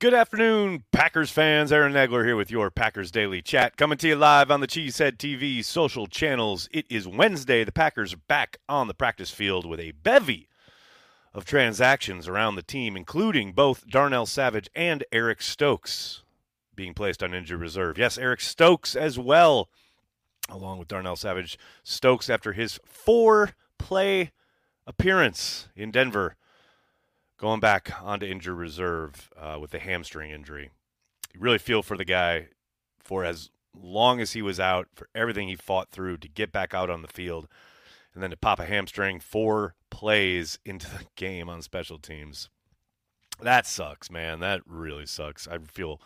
Good afternoon, Packers fans. Aaron Nagler here with your Packers Daily Chat, coming to you live on the Cheesehead TV social channels. It is Wednesday. The Packers are back on the practice field with a bevy of transactions around the team, including both Darnell Savage and Eric Stokes being placed on injured reserve. Yes, Eric Stokes as well, along with Darnell Savage. Stokes, after his four play appearance in Denver, going back onto injured reserve uh, with a hamstring injury. You really feel for the guy for as long as he was out, for everything he fought through to get back out on the field, and then to pop a hamstring four plays into the game on special teams. That sucks, man. That really sucks. I feel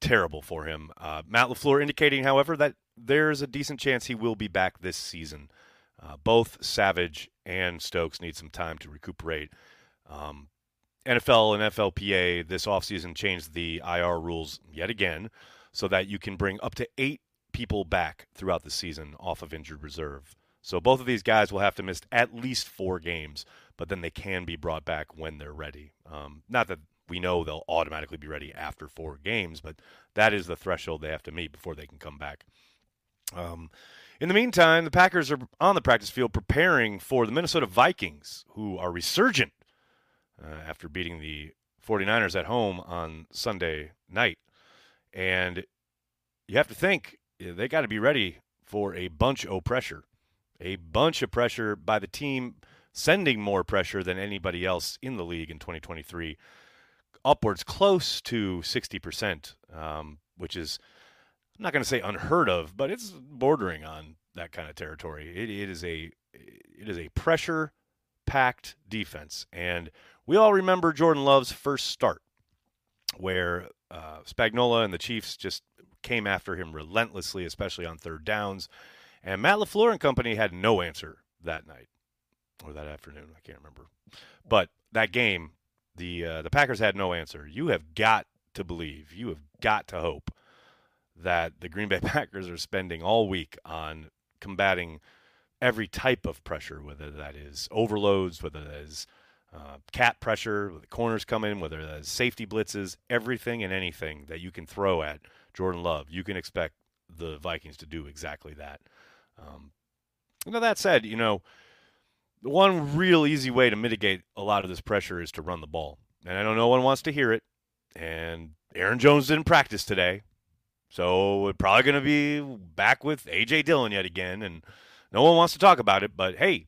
terrible for him. Uh, Matt LaFleur indicating, however, that there's a decent chance he will be back this season. Uh, both Savage and Stokes need some time to recuperate. Um, NFL and FLPA this offseason changed the IR rules yet again so that you can bring up to eight people back throughout the season off of injured reserve. So both of these guys will have to miss at least four games, but then they can be brought back when they're ready. Um, not that we know they'll automatically be ready after four games, but that is the threshold they have to meet before they can come back. Um, in the meantime, the Packers are on the practice field preparing for the Minnesota Vikings, who are resurgent after beating the 49ers at home on Sunday night. And you have to think they got to be ready for a bunch of pressure, a bunch of pressure by the team sending more pressure than anybody else in the league in 2023, upwards close to 60%, um, which is, I'm not going to say unheard of, but it's bordering on that kind of territory. it, it is a it is a pressure packed defense, and we all remember Jordan Love's first start, where uh, Spagnuolo and the Chiefs just came after him relentlessly, especially on third downs. And Matt LaFleur and company had no answer that night or that afternoon. I can't remember. But that game, the uh, the Packers had no answer. You have got to believe, you have got to hope that the Green Bay Packers are spending all week on combating every type of pressure, whether that is overloads, whether that is uh, cat pressure, the corners come in, whether that's safety blitzes, everything and anything that you can throw at Jordan Love, you can expect the Vikings to do exactly that. Um, now that said, you know, the one real easy way to mitigate a lot of this pressure is to run the ball. And I know no one wants to hear it. And Aaron Jones didn't practice today. So we're probably going to be back with A.J. Dillon yet again. And no one wants to talk about it. But hey,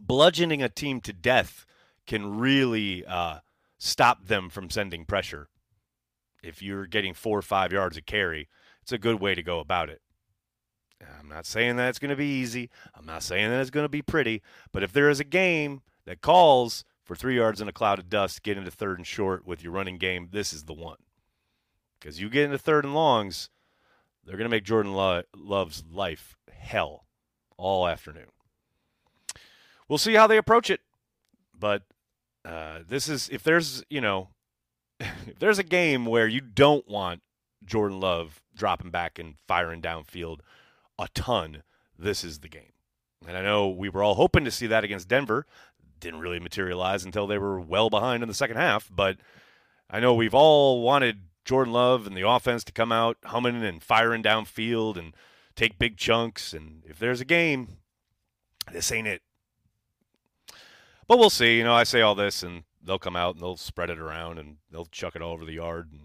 bludgeoning a team to death can really uh, stop them from sending pressure. If you're getting four or five yards of carry, it's a good way to go about it. I'm not saying that it's going to be easy. I'm not saying that it's going to be pretty. But if there is a game that calls for three yards in a cloud of dust, get into third and short with your running game, this is the one. Because you get into third and longs, they're going to make Jordan Lo- Love's life hell all afternoon. We'll see how they approach it. But uh, this is if there's you know if there's a game where you don't want Jordan Love dropping back and firing downfield a ton, this is the game. And I know we were all hoping to see that against Denver. Didn't really materialize until they were well behind in the second half. But I know we've all wanted Jordan Love and the offense to come out humming and firing downfield and take big chunks. And if there's a game, this ain't it. But we'll see. You know, I say all this, and they'll come out and they'll spread it around and they'll chuck it all over the yard, and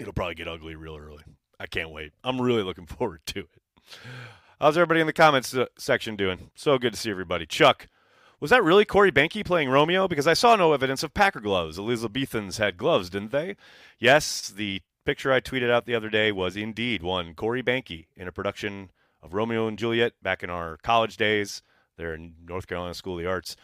it'll probably get ugly real early. I can't wait. I'm really looking forward to it. How's everybody in the comments uh, section doing? So good to see everybody. Chuck, was that really Corey Behnke playing Romeo? Because I saw no evidence of Packer gloves. Elizabethans had gloves, didn't they? Yes, the picture I tweeted out the other day was indeed one Corey Behnke in a production of Romeo and Juliet back in our college days there in North Carolina School of the Arts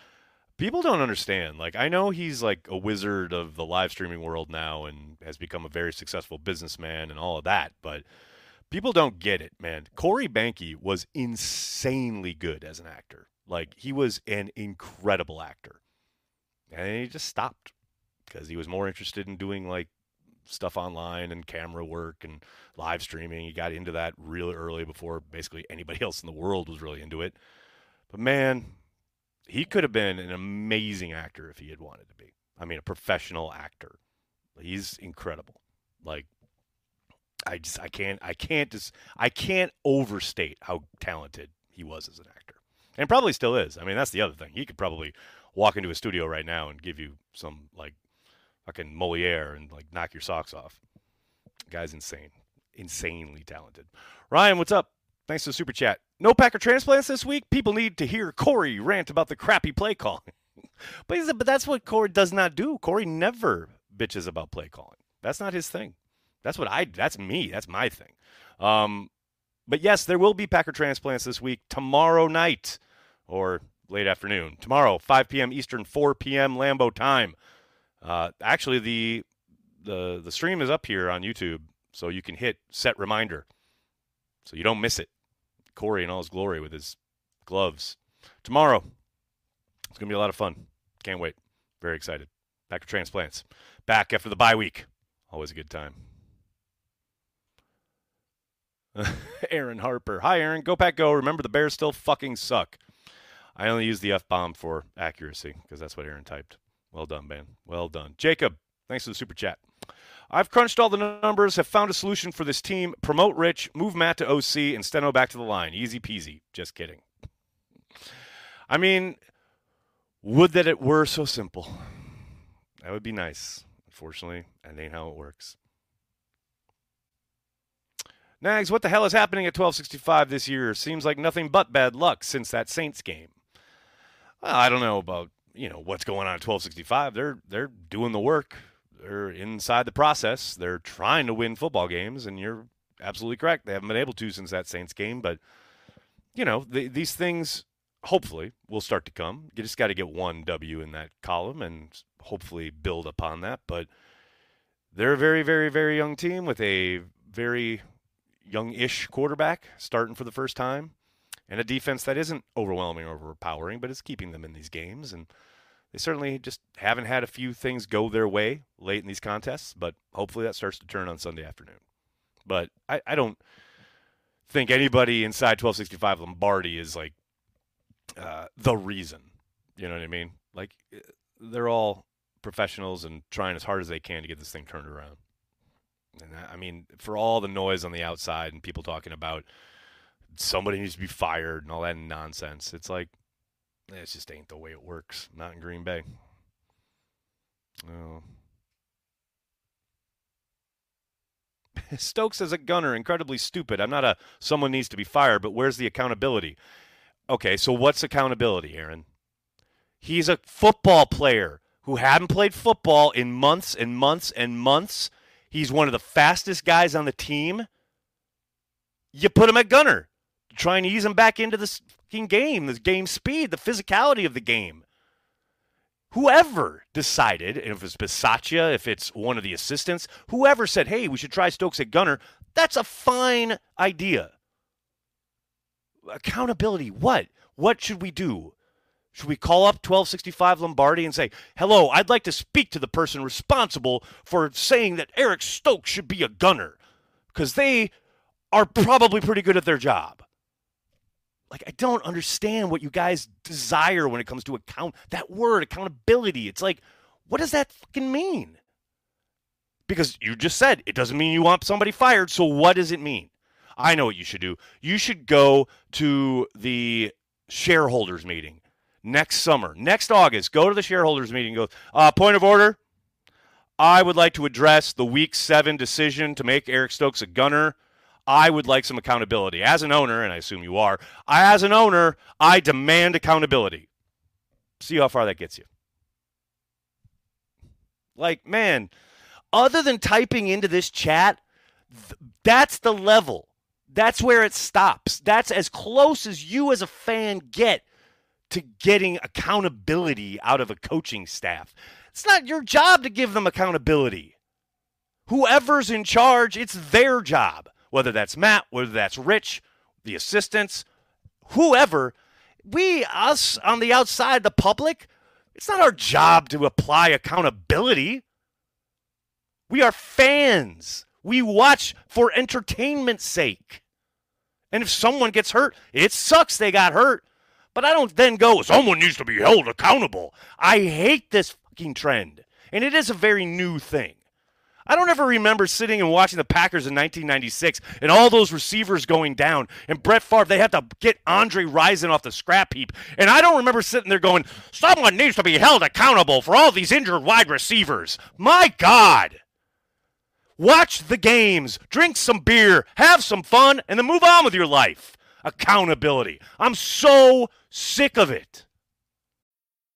people don't understand. Like, I know he's like a wizard of the live streaming world now and has become a very successful businessman and all of that, but people don't get it, man. Corey Behnke was insanely good as an actor. Like, he was an incredible actor. And he just stopped because he was more interested in doing like stuff online and camera work and live streaming. He got into that really early before basically anybody else in the world was really into it. But man, he could have been an amazing actor if he had wanted to be. I mean, a professional actor. He's incredible. Like I just I can't I can't just I can't overstate how talented he was as an actor. And probably still is. I mean, that's the other thing. He could probably walk into a studio right now and give you some like fucking Moliere and like knock your socks off. Guy's insane. Insanely talented. Ryan, what's up? Thanks for the super chat. No Packer transplants this week. People need to hear Corey rant about the crappy play calling. but, he said, but that's what Corey does not do. Corey never bitches about play calling. That's not his thing. That's what I. That's me. That's my thing. Um, but yes, there will be Packer transplants this week tomorrow night or late afternoon. Tomorrow, 5 p.m. Eastern, 4 p.m. Lambeau time. Uh, actually, the the the stream is up here on YouTube, so you can hit set reminder, so you don't miss it. Corey in all his glory with his gloves tomorrow. It's gonna be a lot of fun. Can't wait. Very excited. Back Packer transplants back after the bye week. Always a good time. Aaron Harper. Hi, Aaron. Go Pack Go. Remember, the Bears still fucking suck. I only use the F bomb for accuracy because that's what Aaron typed. Well done, man. Well done. Jacob, thanks for the super chat. I've crunched all the numbers, have found a solution for this team. Promote Rich, move Matt to OC, and Steno back to the line. Easy peasy. Just kidding. I mean, would that it were so simple. That would be nice. Unfortunately, that ain't how it works. Nags, what the hell is happening at 1265 this year? Seems like nothing but bad luck since that Saints game. Well, I don't know about, you know, what's going on at 1265. They're they're doing the work. They're inside the process. They're trying to win football games and you're absolutely correct. They haven't been able to since that Saints game, but you know, the, these things hopefully will start to come. You just got to get one W in that column and hopefully build upon that, but they're a very very very young team with a very young-ish quarterback starting for the first time, and a defense that isn't overwhelming or overpowering, but is keeping them in these games. And they certainly just haven't had a few things go their way late in these contests, but hopefully that starts to turn on Sunday afternoon. But I, I don't think anybody inside 1265 Lombardi is like uh, the reason. You know what I mean? Like they're all professionals and trying as hard as they can to get this thing turned around. And I mean, for all the noise on the outside and people talking about somebody needs to be fired and all that nonsense, it's like it just ain't the way it works. Not in Green Bay. Oh. Stokes as a gunner, incredibly stupid. I'm not a someone needs to be fired, but where's the accountability? Okay, so what's accountability, Aaron? He's a football player who hadn't played football in months and months and months He's one of the fastest guys on the team. You put him at gunner, trying to ease him back into the game, the game speed, the physicality of the game. Whoever decided, if it's Bisaccia, if it's one of the assistants, whoever said, hey, we should try Stokes at gunner, that's a fine idea. Accountability, what? What should we do? Should we call up 1265 Lombardi and say, hello, I'd like to speak to the person responsible for saying that Eric Stokes should be a gunner? Because they are probably pretty good at their job. Like, I don't understand what you guys desire when it comes to account that word, accountability. It's like, what does that fucking mean? Because you just said it doesn't mean you want somebody fired. So what does it mean? I know what you should do. You should go to the shareholders meeting next summer, next August, go to the shareholders meeting. Go, uh, point of order. I would like to address the week seven decision to make Eric Stokes a gunner. I would like some accountability. As an owner, and I assume you are, as an owner, I demand accountability. See how far that gets you. Like, man, other than typing into this chat, th- that's the level. That's where it stops. That's as close as you as a fan get to getting accountability out of a coaching staff. It's not your job to give them accountability. Whoever's in charge, it's their job. Whether that's Matt, whether that's Rich, the assistants, whoever. We, us on the outside, the public, it's not our job to apply accountability. We are fans. We watch for entertainment's sake. And if someone gets hurt, it sucks they got hurt. But I don't then go, someone needs to be held accountable. I hate this fucking trend. And it is a very new thing. I don't ever remember sitting and watching the Packers in 1996 and all those receivers going down and Brett Favre, they had to get Andre Rison off the scrap heap. And I don't remember sitting there going, someone needs to be held accountable for all these injured wide receivers. My God. Watch the games, drink some beer, have some fun, and then move on with your life. Accountability. I'm so sick of it.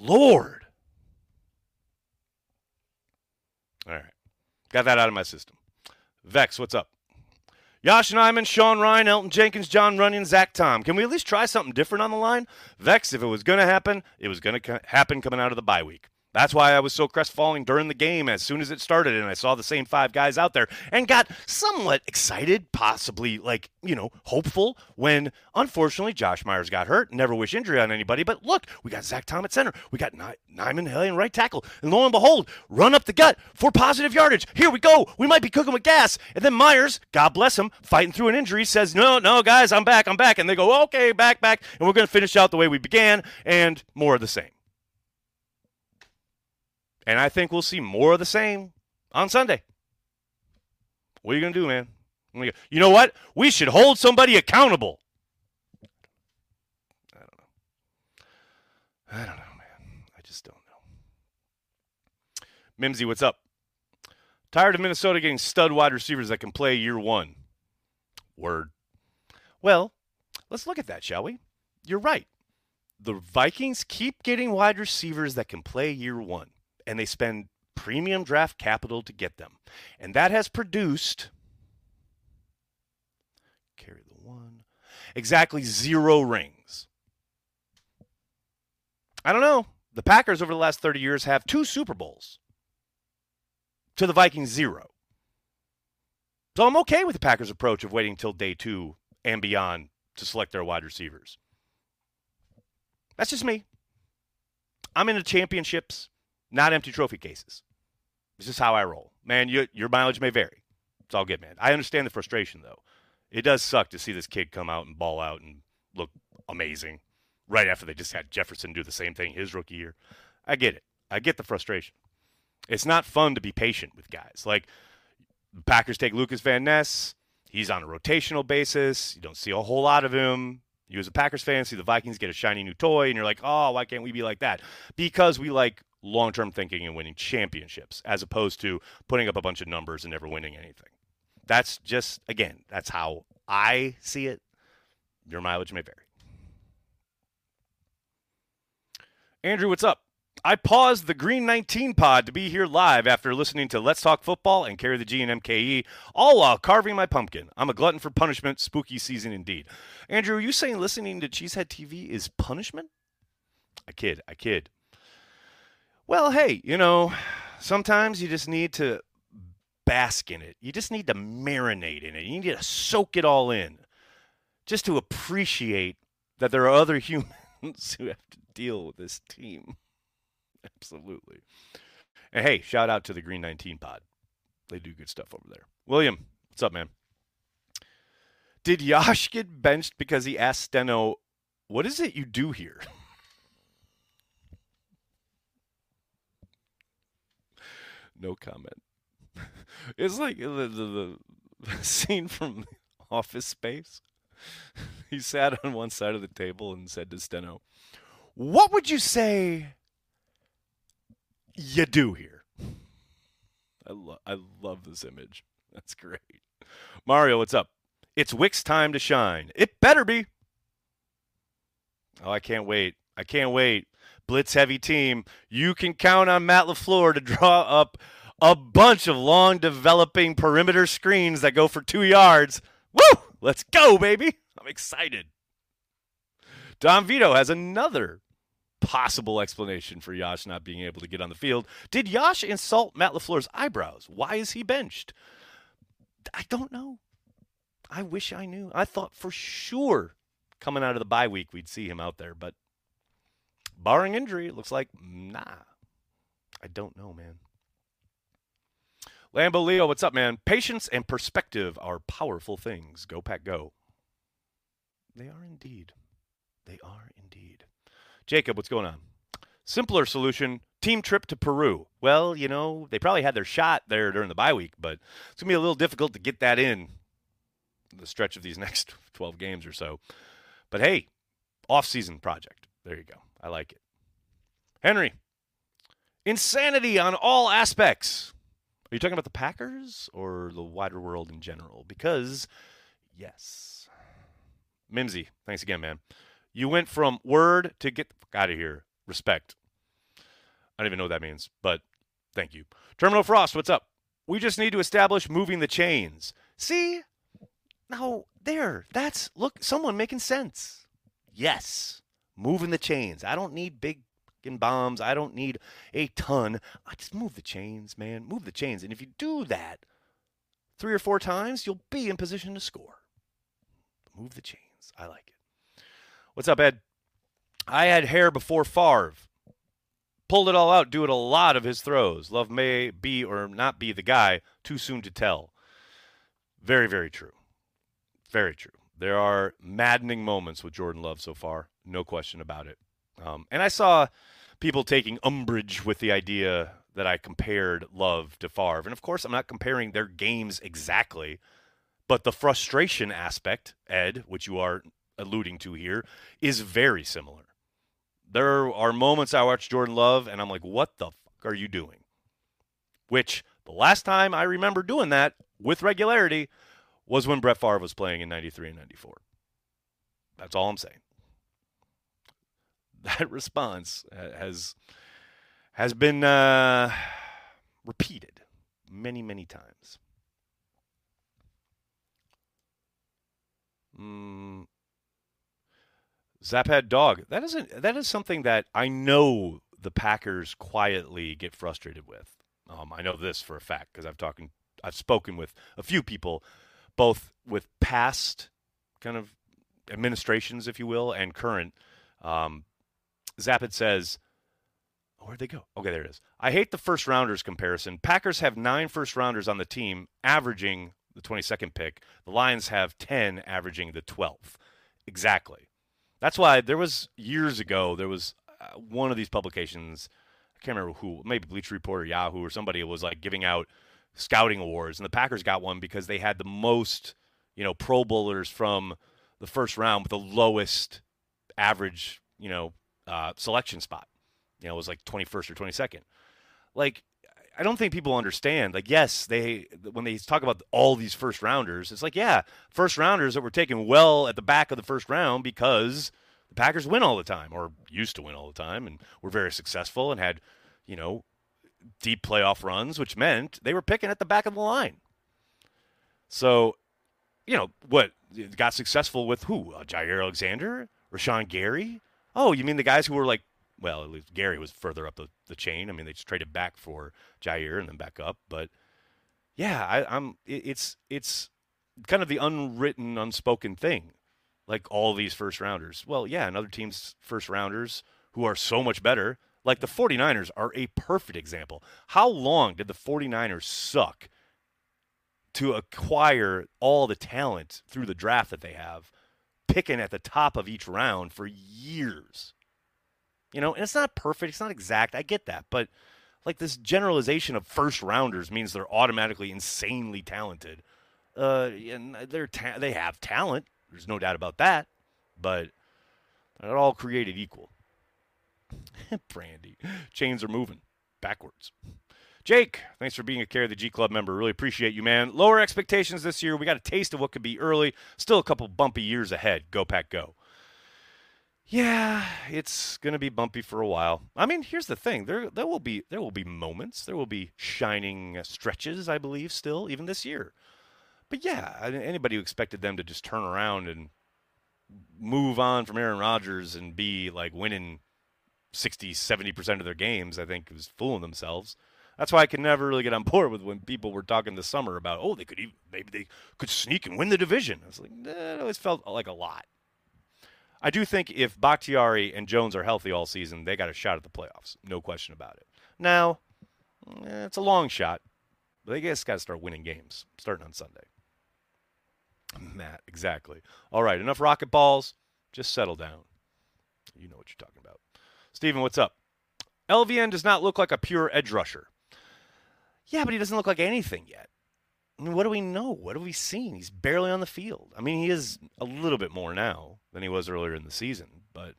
Lord. All right. Got that out of my system. Vex, what's up? Yosh Nijman, Sean Rhyan, Elgton Jenkins, Jon Runyan, Zach Tom. Can we at least try something different on the line? Vex, if it was going to happen, it was going to happen coming out of the bye week. That's why I was so crestfallen during the game as soon as it started and I saw the same five guys out there and got somewhat excited, possibly like, you know, hopeful when unfortunately Josh Myers got hurt. Never wish injury on anybody, but look, we got Zach Tom at center. We got Ny- Nijman Haley in right tackle. And lo and behold, run up the gut for positive yardage. Here we go. We might be cooking with gas. And then Myers, God bless him, fighting through an injury, says, No, no, guys, I'm back, I'm back. And they go, Okay, back, back. And we're going to finish out the way we began and more of the same. And I think we'll see more of the same on Sunday. What are you going to do, man? You know what? We should hold somebody accountable. I don't know. I don't know, man. I just don't know. Mimsy, what's up? Tired of Minnesota getting stud wide receivers that can play year one. Word. Well, let's look at that, shall we? You're right. The Vikings keep getting wide receivers that can play year one and they spend premium draft capital to get them. And that has produced carry the one exactly zero rings. I don't know. The Packers over the last 30 years have two Super Bowls. To the Vikings zero. So I'm okay with the Packers' approach of waiting until day 2 and beyond to select their wide receivers. That's just me. I'm into championships not empty trophy cases. This is how I roll. Man, you, your mileage may vary. It's all good, man. I understand the frustration, though. It does suck to see this kid come out and ball out and look amazing right after they just had Jefferson do the same thing his rookie year. I get it. I get the frustration. It's not fun to be patient with guys. Like, Packers take Lucas Van Ness. He's on a rotational basis. You don't see a whole lot of him. You, as a Packers fan, see the Vikings get a shiny new toy, and you're like, oh, why can't we be like that? Because we like long term thinking and winning championships as opposed to putting up a bunch of numbers and never winning anything. That's just, again, that's how I see it. Your mileage may vary. Andrew, what's up? I paused the Green 19 pod to be here live after listening to Let's Talk Football and Carry the G and MKE, all while carving my pumpkin. I'm a glutton for punishment, spooky season indeed. Andrew, are you saying listening to Cheesehead TV is punishment? I kid, I kid. Well, hey, you know, sometimes you just need to bask in it. You just need to marinate in it. You need to soak it all in just to appreciate that there are other humans who have to deal with this team. Absolutely. And hey, shout out to the Green 19 pod. They do good stuff over there. William, what's up, man? Did Yash get benched because he asked Steno, what is it you do here? no comment. It's like the, the, the scene from Office Space. He sat on one side of the table and said to Steno, What would you say you do here? I, lo- I love this image. That's great. Mario, what's up? It's Wick's time to shine. It better be. Oh, I can't wait. I can't wait blitz heavy team, you can count on Matt LaFleur to draw up a bunch of long developing perimeter screens that go for two yards. Woo! Let's go, baby. I'm excited. Don Vito has another possible explanation for Yash not being able to get on the field. Did Yash insult Matt LaFleur's eyebrows? Why is he benched? I don't know. I wish I knew. I thought for sure coming out of the bye week we'd see him out there, but barring injury, it looks like nah. I don't know, man. Lambo Leo, what's up, man? Patience and perspective are powerful things. Go, Pack, go. They are indeed. They are indeed. Jacob, what's going on? Simpler solution team trip to Peru. Well, you know, they probably had their shot there during the bye week, but it's to be a little difficult to get that in the stretch of these next 12 games or so. But hey, off-season project. There you go. I like it. Henry, insanity on all aspects. Are you talking about the Packers or the wider world in general? Because, yes. Mimsy, thanks again, man. You went from word to get the out of here. Respect. I don't even know what that means, but thank you. Terminal Frost, what's up? We just need to establish moving the chains. See? No, there. That's, look, someone making sense. Yes. Moving the chains. I don't need big bombs. I don't need a ton. I just move the chains, man. Move the chains. And if you do that three or four times, you'll be in position to score. Move the chains. I like it. What's up, Ed? I had hair before Favre. Pulled it all out, doing a lot of his throws. Love may be or not be the guy. Too soon to tell. Very, very true. Very true. There are maddening moments with Jordan Love so far. No question about it. Um, and I saw people taking umbrage with the idea that I compared Love to Favre. And of course, I'm not comparing their games exactly, but the frustration aspect, Ed, which you are alluding to here, is very similar. There are moments I watch Jordan Love and I'm like, what the fuck are you doing? Which the last time I remember doing that with regularity was when Brett Favre was playing in 93 and 94. That's all I'm saying. that response has has been uh, repeated many, many times. Mm. Zapad dog. That isn't. That is something that I know the Packers quietly get frustrated with. Um, I know this for a fact because I've talking. I've spoken with a few people, both with past kind of administrations, if you will, and current, um, Zapid says, oh, where'd they go? Okay, there it is. I hate the first rounders comparison. Packers have nine first rounders on the team, averaging the 22nd pick. The Lions have 10, averaging the 12th. Exactly. That's why there was years ago, there was uh, one of these publications, I can't remember who, maybe Bleacher Report or Yahoo or somebody was like giving out scouting awards, and the Packers got one because they had the most, you know, Pro Bowlers from the first round with the lowest average, you know, uh, selection spot. You know, it was like 21st or 22nd. Like, I don't think people understand. Like, yes, they when they talk about all these first rounders, it's like, yeah, first rounders that were taken well at the back of the first round because the Packers win all the time, or used to win all the time, and were very successful and had, you know, deep playoff runs, which meant they were picking at the back of the line. So, you know, what got successful with who? Uh, Jaire Alexander, Rashan Gary, Oh, you mean the guys who were like, well, at least Gary was further up the, the chain. I mean, they just traded back for Jair and then back up. But yeah, I, am it, it's it's kind of the unwritten, unspoken thing. Like all these first rounders. Well, yeah, and other teams' first rounders who are so much better. Like the 49ers are a perfect example. How long did the 49ers suck to acquire all the talent through the draft that they have? Picking at the top of each round for years. You know, and it's not perfect, it's not exact. I get that, but like this generalization of first rounders means they're automatically insanely talented. Uh, and they're ta- they have talent. There's no doubt about that, but they're not all created equal. Brandy, chains are moving backwards. Jake, thanks for being a Carry the G Club member. Really appreciate you, man. Lower expectations this year. We got a taste of what could be early. Still a couple bumpy years ahead. Go Pack Go. Yeah, it's going to be bumpy for a while. I mean, here's the thing. There there will be there will be moments. There will be shining stretches, I believe, still even this year. But yeah, anybody who expected them to just turn around and move on from Aaron Rodgers and be like winning 60, 70% of their games, I think, was fooling themselves. That's why I could never really get on board with when people were talking this summer about, oh, they could even, maybe they could sneak and win the division. I was like, it always felt like a lot. I do think if Bakhtiari and Jones are healthy all season, they got a shot at the playoffs. No question about it. Now, eh, it's a long shot, but they just got to start winning games starting on Sunday. Matt, exactly. All right, enough rocket balls. Just settle down. You know what you're talking about. Steven, what's up? LVN does not look like a pure edge rusher. Yeah, but he doesn't look like anything yet. I mean, what do we know? What have we seen? He's barely on the field. I mean, he is a little bit more now than he was earlier in the season, but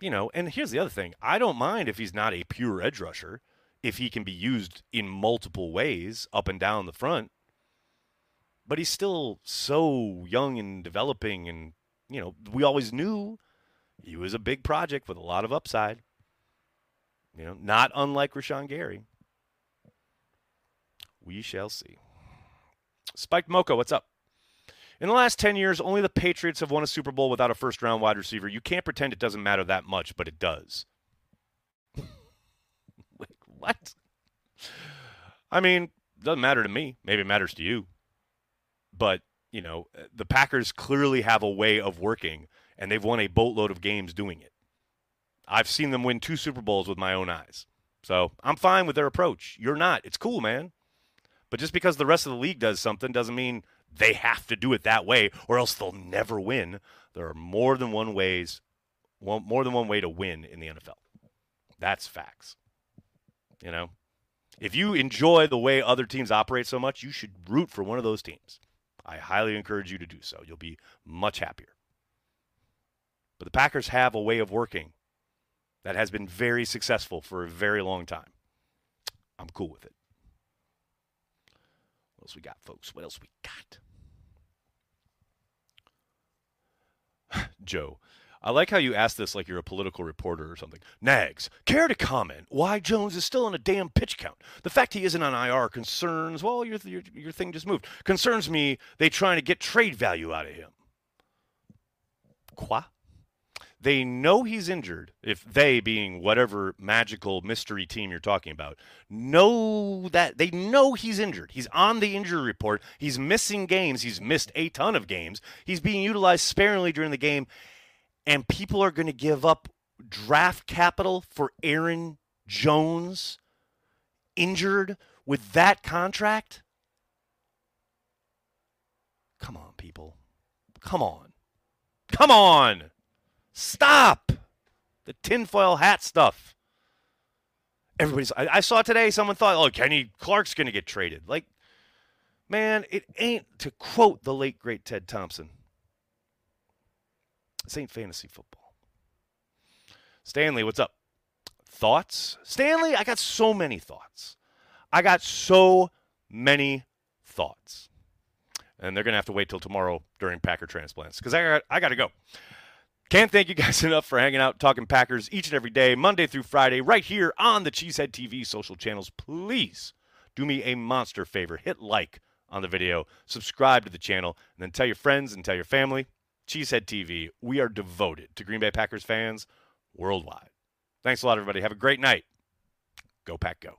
you know, and here's the other thing. I don't mind if he's not a pure edge rusher if he can be used in multiple ways up and down the front. But he's still so young and developing and you know, we always knew he was a big project with a lot of upside. You know, not unlike Rashan Gary. We shall see. Spike Mocha, what's up? In the last 10 years, only the Patriots have won a Super Bowl without a first round wide receiver. You can't pretend it doesn't matter that much, but it does. like, what? I mean, doesn't matter to me. Maybe it matters to you. But, you know, the Packers clearly have a way of working, and they've won a boatload of games doing it. I've seen them win two Super Bowls with my own eyes. So I'm fine with their approach. You're not. It's cool, man. But just because the rest of the league does something doesn't mean they have to do it that way or else they'll never win. There are more than one ways more than one way to win in the NFL. That's facts. You know, if you enjoy the way other teams operate so much, you should root for one of those teams. I highly encourage you to do so. You'll be much happier. But the Packers have a way of working that has been very successful for a very long time. I'm cool with it else we got, folks? What else we got? Joe, I like how you ask this like you're a political reporter or something. Nags, care to comment why Jones is still on a damn pitch count? The fact he isn't on IR concerns, well, your, your, your thing just moved. Concerns me they trying to get trade value out of him. Quoi? They know he's injured, if they being whatever magical mystery team you're talking about, know that they know he's injured. He's on the injury report. He's missing games. He's missed a ton of games. He's being utilized sparingly during the game. And people are going to give up draft capital for Aaron Jones injured with that contract? Come on, people. Come on. Come on. Stop the tinfoil hat stuff. Everybody's. I, I saw today someone thought, oh, Kenny Clark's going to get traded. Like, man, it ain't, to quote the late, great Ted Thompson, this ain't fantasy football. Stanley, what's up? Thoughts? Stanley, I got so many thoughts. I got so many thoughts. And they're going to have to wait till tomorrow during Packer transplants because I got, I got to go. Can't thank you guys enough for hanging out, talking Packers each and every day, Monday through Friday, right here on the Cheesehead TV social channels. Please do me a monster favor. Hit like on the video, subscribe to the channel, and then tell your friends and tell your family. Cheesehead TV, we are devoted to Green Bay Packers fans worldwide. Thanks a lot, everybody. Have a great night. Go, Pack, go.